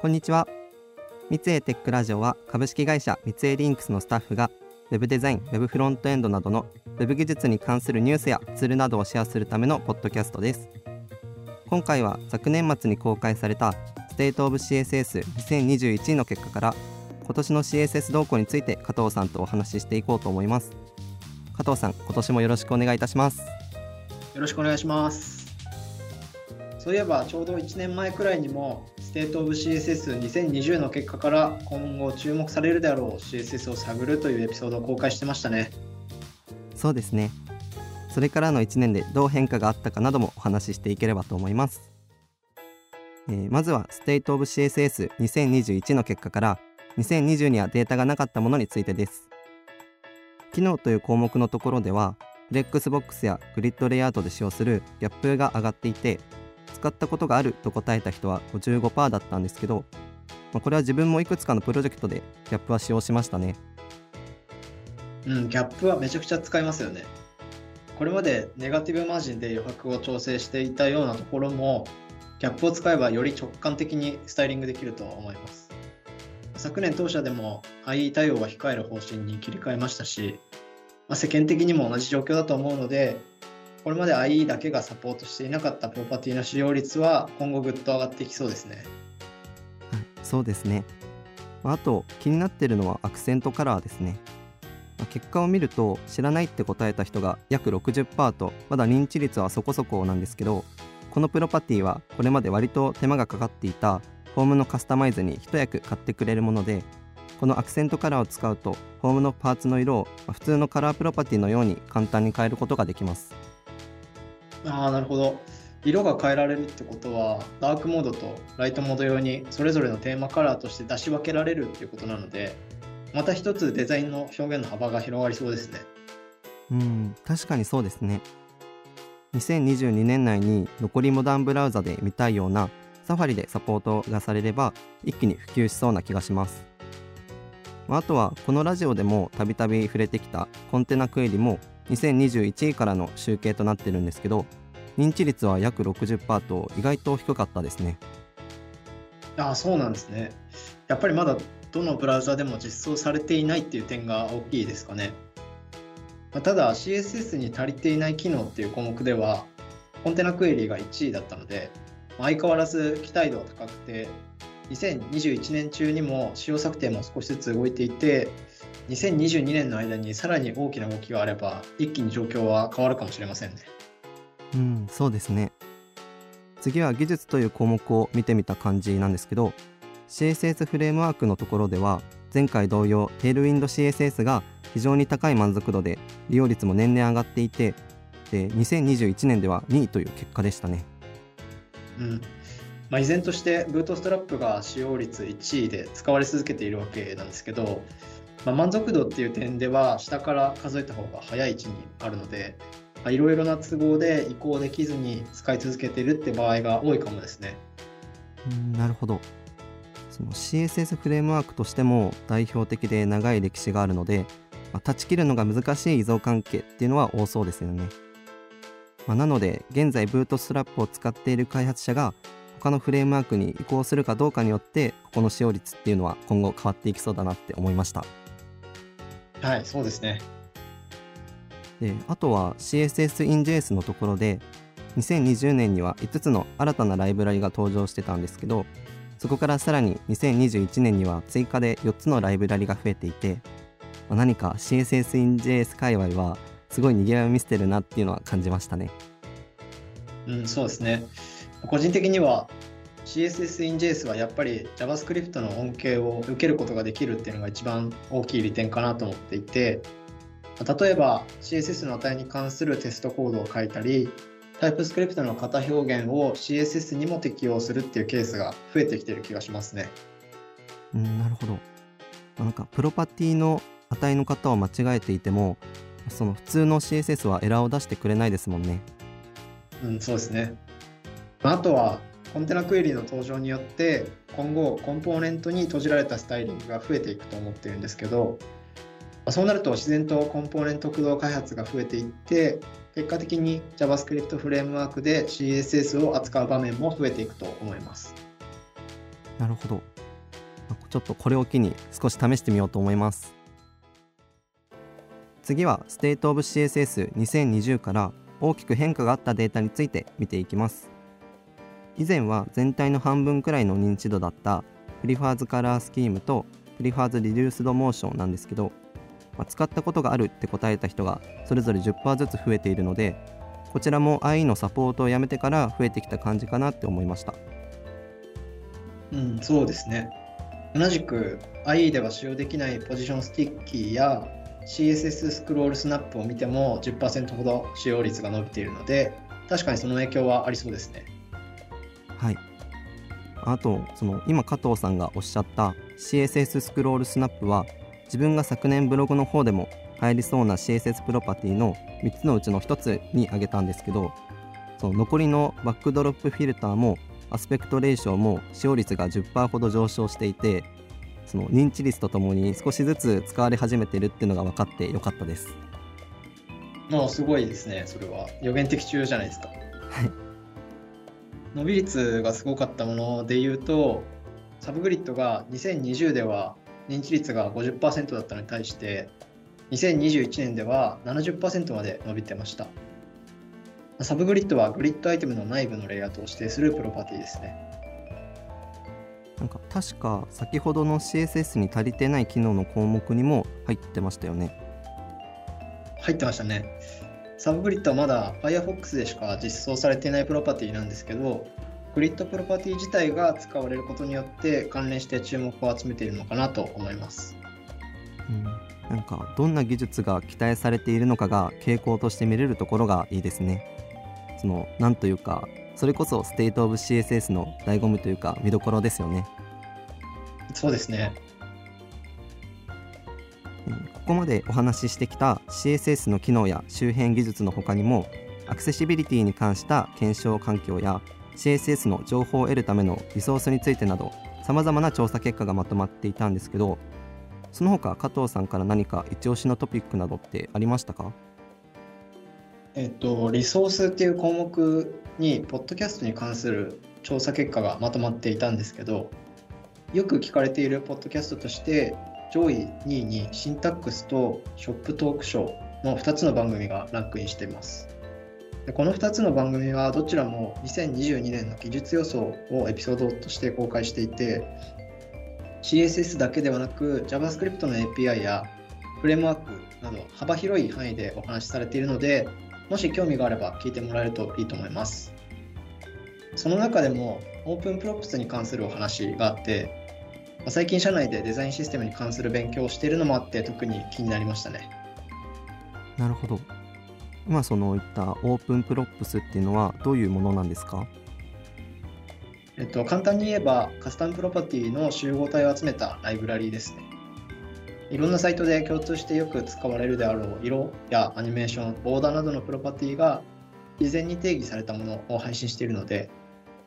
こんにちは。三井テックラジオは株式会社ミツエーリンクスのスタッフが Web デザイン、Web フロントエンドなどの Web 技術に関するニュースやツールなどをシェアするためのポッドキャストです。今回は昨年末に公開されたステートオブ CSS2021 の結果から今年の CSS 動向について加藤さんとお話ししていこうと思います。加藤さん今年もよろしくお願いいたします。よろしくお願いします。そういえばちょうど1年前くらいにもステートオブ CSS2020 の結果から今後注目されるであろう CSS を探るというエピソードを公開してましたね。そうですね。それからの1年でどう変化があったかなどもお話ししていければと思います、えー、まずはステートオブ CSS2021 の結果から2020にはデータがなかったものについてです。機能という項目のところではフレックスボックスやグリッドレイアウトで使用する gap が上がっていて使ったことがあると答えた人は55%だったんですけど、まあ、これは自分もいくつかのプロジェクトで gap は使用しましたねうん、 gap はめちゃくちゃ使いますよね。これまでネガティブマージンで余白を調整していたようなところも、 gap を使えばより直感的にスタイリングできると思います。昨年当社でも IE 対応は控える方針に切り替えましたし、まあ、世間的にも同じ状況だと思うので、これまで IE だけがサポートしていなかったプロパティの使用率は今後ぐっと上がっていきそうですね。はい、そうですね。あと気になっているのはアクセントカラーですね。結果を見ると知らないって答えた人が約60%とまだ認知率はそこそこなんですけどこのプロパティはこれまで割と手間がかかっていたフォームのカスタマイズに一役買ってくれるものでこのアクセントカラーを使うとフォームのパーツの色を普通のカラープロパティのように簡単に変えることができますああなるほど。色が変えられるってことはダークモードとライトモード用にそれぞれのテーマカラーとして出し分けられるっていうことなのでまた一つデザインの表現の幅が広がりそうですね。うん確かにそうですね。2022年内に残りモダンブラウザで見たいようなサファリでサポートがされれば一気に普及しそうな気がします。あとはこのラジオでもたびたび触れてきたコンテナクエリも2021位からの集計となってるんですけど認知率は約60%と意外と低かったですね。ああそうなんですね。やっぱりまだどのブラウザでも実装されていないっていう点が大きいですかね、まあ、ただ CSS に足りていない機能っていう項目ではコンテナクエリが1位だったので相変わらず期待度は高くて2021年中にも使用策定も少しずつ動いていて2022年の間にさらに大きな動きがあれば一気に状況は変わるかもしれませんね。うんそうですね。次は技術という項目を見てみた感じなんですけど CSS フレームワークのところでは前回同様テールウィンド CSS が非常に高い満足度で利用率も年々上がっていてで2021年では2位という結果でしたね。うんまあ、依然としてブートストラップが使用率1位で使われ続けているわけなんですけどまあ、満足度っていう点では下から数えた方が早い位置にあるのでいろいろな都合で移行できずに使い続けてるって場合が多いかもですね。うんなるほどその CSS フレームワークとしても代表的で長い歴史があるので、まあ、断ち切るのが難しい依存関係っていうのは多そうですよね。まあ、なので現在ブートストラップを使っている開発者が他のフレームワークに移行するかどうかによってここの使用率っていうのは今後変わっていきそうだなって思いました。はい、そうですね。であとは CSS in JS のところで2020年には5つの新たなライブラリが登場してたんですけどそこからさらに2021年には追加で4つのライブラリが増えていて何か CSS in JS 界隈はすごい賑わいを見せてるなっていうのは感じましたね。うん、そうですね。個人的には CSS in JS はやっぱり JavaScript の恩恵を受けることができるっていうのが一番大きい利点かなと思っていて例えば CSS の値に関するテストコードを書いたり TypeScript の型表現を CSS にも適用するっていうケースが増えてきてる気がしますね。うん、なるほど。なんかプロパティの値の型を間違えていてもその普通の CSS はエラーを出してくれないですもんね。うん、そうですね。あとはコンテナクエリの登場によって今後コンポーネントに閉じられたスタイリングが増えていくと思ってるんですけどそうなると自然とコンポーネント駆動開発が増えていって結果的に JavaScript フレームワークで CSS を扱う場面も増えていくと思います。なるほど。ちょっとこれを機に少し試してみようと思います。次は State of CSS2020 から大きく変化があったデータについて見ていきます。以前は全体の半分くらいの認知度だった prefers-color-scheme と prefers-reduced-motion なんですけど、まあ、使ったことがあるって答えた人がそれぞれ10%ずつ増えているのでこちらも IE のサポートをやめてから増えてきた感じかなって思いました。うんそうですね。同じく IE では使用できない position sticky や CSS スクロールスナップを見ても10%ほど使用率が伸びているので確かにその影響はありそうですね。はいあとその今加藤さんがおっしゃった CSS スクロールスナップは自分が昨年ブログの方でも流行りそうな CSS プロパティの3つのうちの1つに挙げたんですけどその残りの backdrop-filter も aspect-ratio も使用率が10%ほど上昇していてその認知率とともに少しずつ使われ始めてるっていうのが分かってよかったです。もうすごいですね、それは。予言的中じゃないですか。はい。伸び率がすごかったもので言うと、 subgrid が2020では認知率が50%だったのに対して、2021年では70%まで伸びてました。サブグリッドはグリッドアイテムの内部のレイアウトを指定するプロパティですね。なんか確か先ほどの CSS に足りてない機能の項目にも入ってましたよね。入ってましたね。サブグリッドはまだ Firefox でしか実装されていないプロパティなんですけど、グリッドプロパティ自体が使われることによって関連して注目を集めているのかなと思います。うん、なんかどんな技術が期待されているのかが傾向として見れるところがいいですね。そのなんというかそれこそステートオブ CSS の醍醐味というか見どころですよね。そうですね。ここまでお話ししてきた CSS の機能や周辺技術の他にもアクセシビリティに関した検証環境や CSS の情報を得るためのリソースについてなどさまざまな調査結果がまとまっていたんですけどその他加藤さんから何か一押しのトピックなどってありましたか？えっと、リソースっていう項目に、ポッドキャストに関する調査結果がまとまっていたんですけど、よく聞かれているポッドキャストとして、上位2位にシンタックスとショップトークショーの2つの番組がランクインしています。でこの2つの番組はどちらも2022年の技術予想をエピソードとして公開していて、CSS だけではなく JavaScript の API やフレームワークなど幅広い範囲でお話しされているので、もし興味があれば聞いてもらえるといいと思います。その中でもオープンプロプスに関するお話があって、最近社内でデザインシステムに関する勉強をしているのもあって特に気になりましたね。なるほど。今その言ったオープンプロプスっていうのはどういうものなんですか？えっと、簡単に言えばカスタムプロパティの集合体を集めたライブラリーですね。いろんなサイトで共通してよく使われるであろう色やアニメーション、ボーダーなどのプロパティが事前に定義されたものを配信しているので、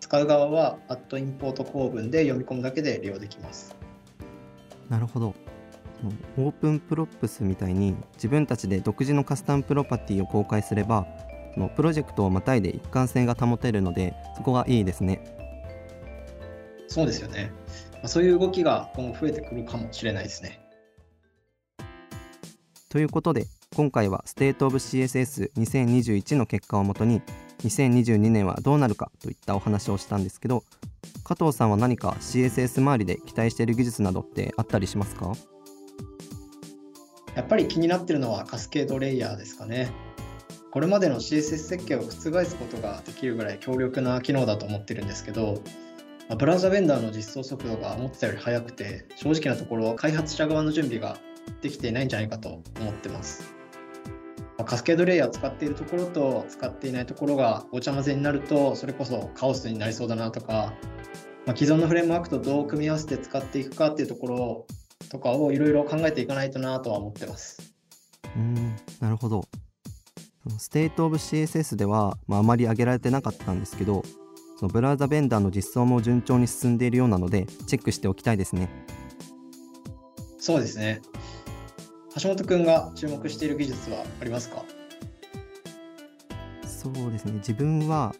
使う側は at import 構文で読み込むだけで利用できます。なるほど。 Open Props みたいに自分たちで独自のカスタムプロパティを公開すればそのプロジェクトをまたいで一貫性が保てるのでそこがいいですねそうですよねそういう動きが今後増えてくるかもしれないですねということで今回は State of CSS2021 の結果をもとに2022年はどうなるかといったお話をしたんですけど加藤さんは何か CSS 周りで期待している技術などってあったりしますか？やっぱり気になってるのはカスケードレイヤーですかね。これまでの CSS 設計を覆すことができるぐらい強力な機能だと思ってるんですけど、ブラウザベンダーの実装速度が思ってたより速くて、正直なところ開発者側の準備ができていないんじゃないかと思ってます。カスケードレイヤーを使っているところと使っていないところがごちゃ混ぜになるとそれこそカオスになりそうだなとか、まあ、既存のフレームワークとどう組み合わせて使っていくかっていうところとかをいろいろ考えていかないとなとは思ってます。うんなるほど。 State of CSS では、まあ、あまり挙げられてなかったんですけどそのブラウザベンダーの実装も順調に進んでいるようなのでチェックしておきたいですね。そうですね。橋本君が注目している技術はありますか？そうですね。自分は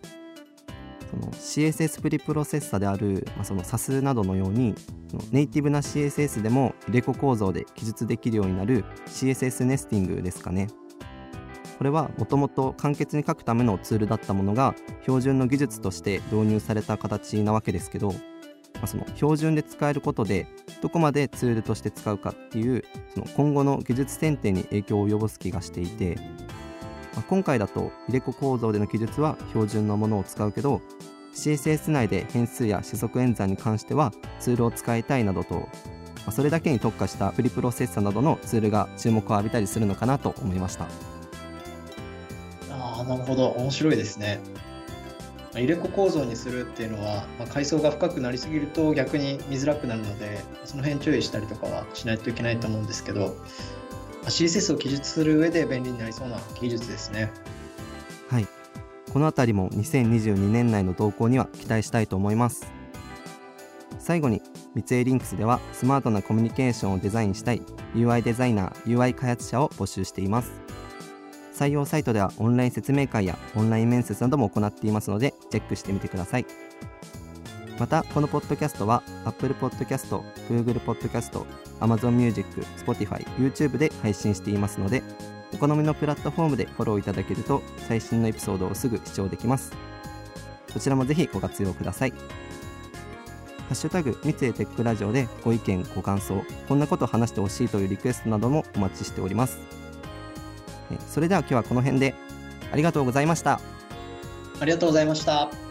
その CSS プリプロセッサである、まあ、その SAS などのようにネイティブな CSS でもレコ構造で記述できるようになる CSS ネスティングですかね。これはもともと簡潔に書くためのツールだったものが標準の技術として導入された形なわけですけど、まあ、その標準で使えることでどこまでツールとして使うかっていうその今後の技術選定に影響を及ぼす気がしていてまあ、今回だと入れ子構造での記述は標準のものを使うけど CSS 内で変数や指則演算に関してはツールを使いたいなどと、まあ、それだけに特化したプリプロセッサなどのツールが注目を浴びたりするのかなと思いました。ああなるほど。面白いですね。入れ子構造にするっていうのは、まあ、階層が深くなりすぎると逆に見づらくなるのでその辺注意したりとかはしないといけないと思うんですけどまあ CSS を記述する上で便利になりそうな技術ですね。はい。このあたりも2022年内の動向には期待したいと思います。最後に、三井リンクスではスマートなコミュニケーションをデザインしたい UI デザイナー、UI 開発者を募集しています。採用サイトではオンライン説明会やオンライン面接なども行っていますので、チェックしてみてください。また、このポッドキャストは Apple Podcast、Google Podcast、Amazon Music、Spotify、YouTube で配信していますので、お好みのプラットフォームでフォローいただけると最新のエピソードをすぐ視聴できます。こちらもぜひご活用ください。ハッシュタグ三井テックラジオでご意見、ご感想、こんなこと話してほしいというリクエストなどもお待ちしております。それでは今日はこの辺でありがとうございました。ありがとうございました。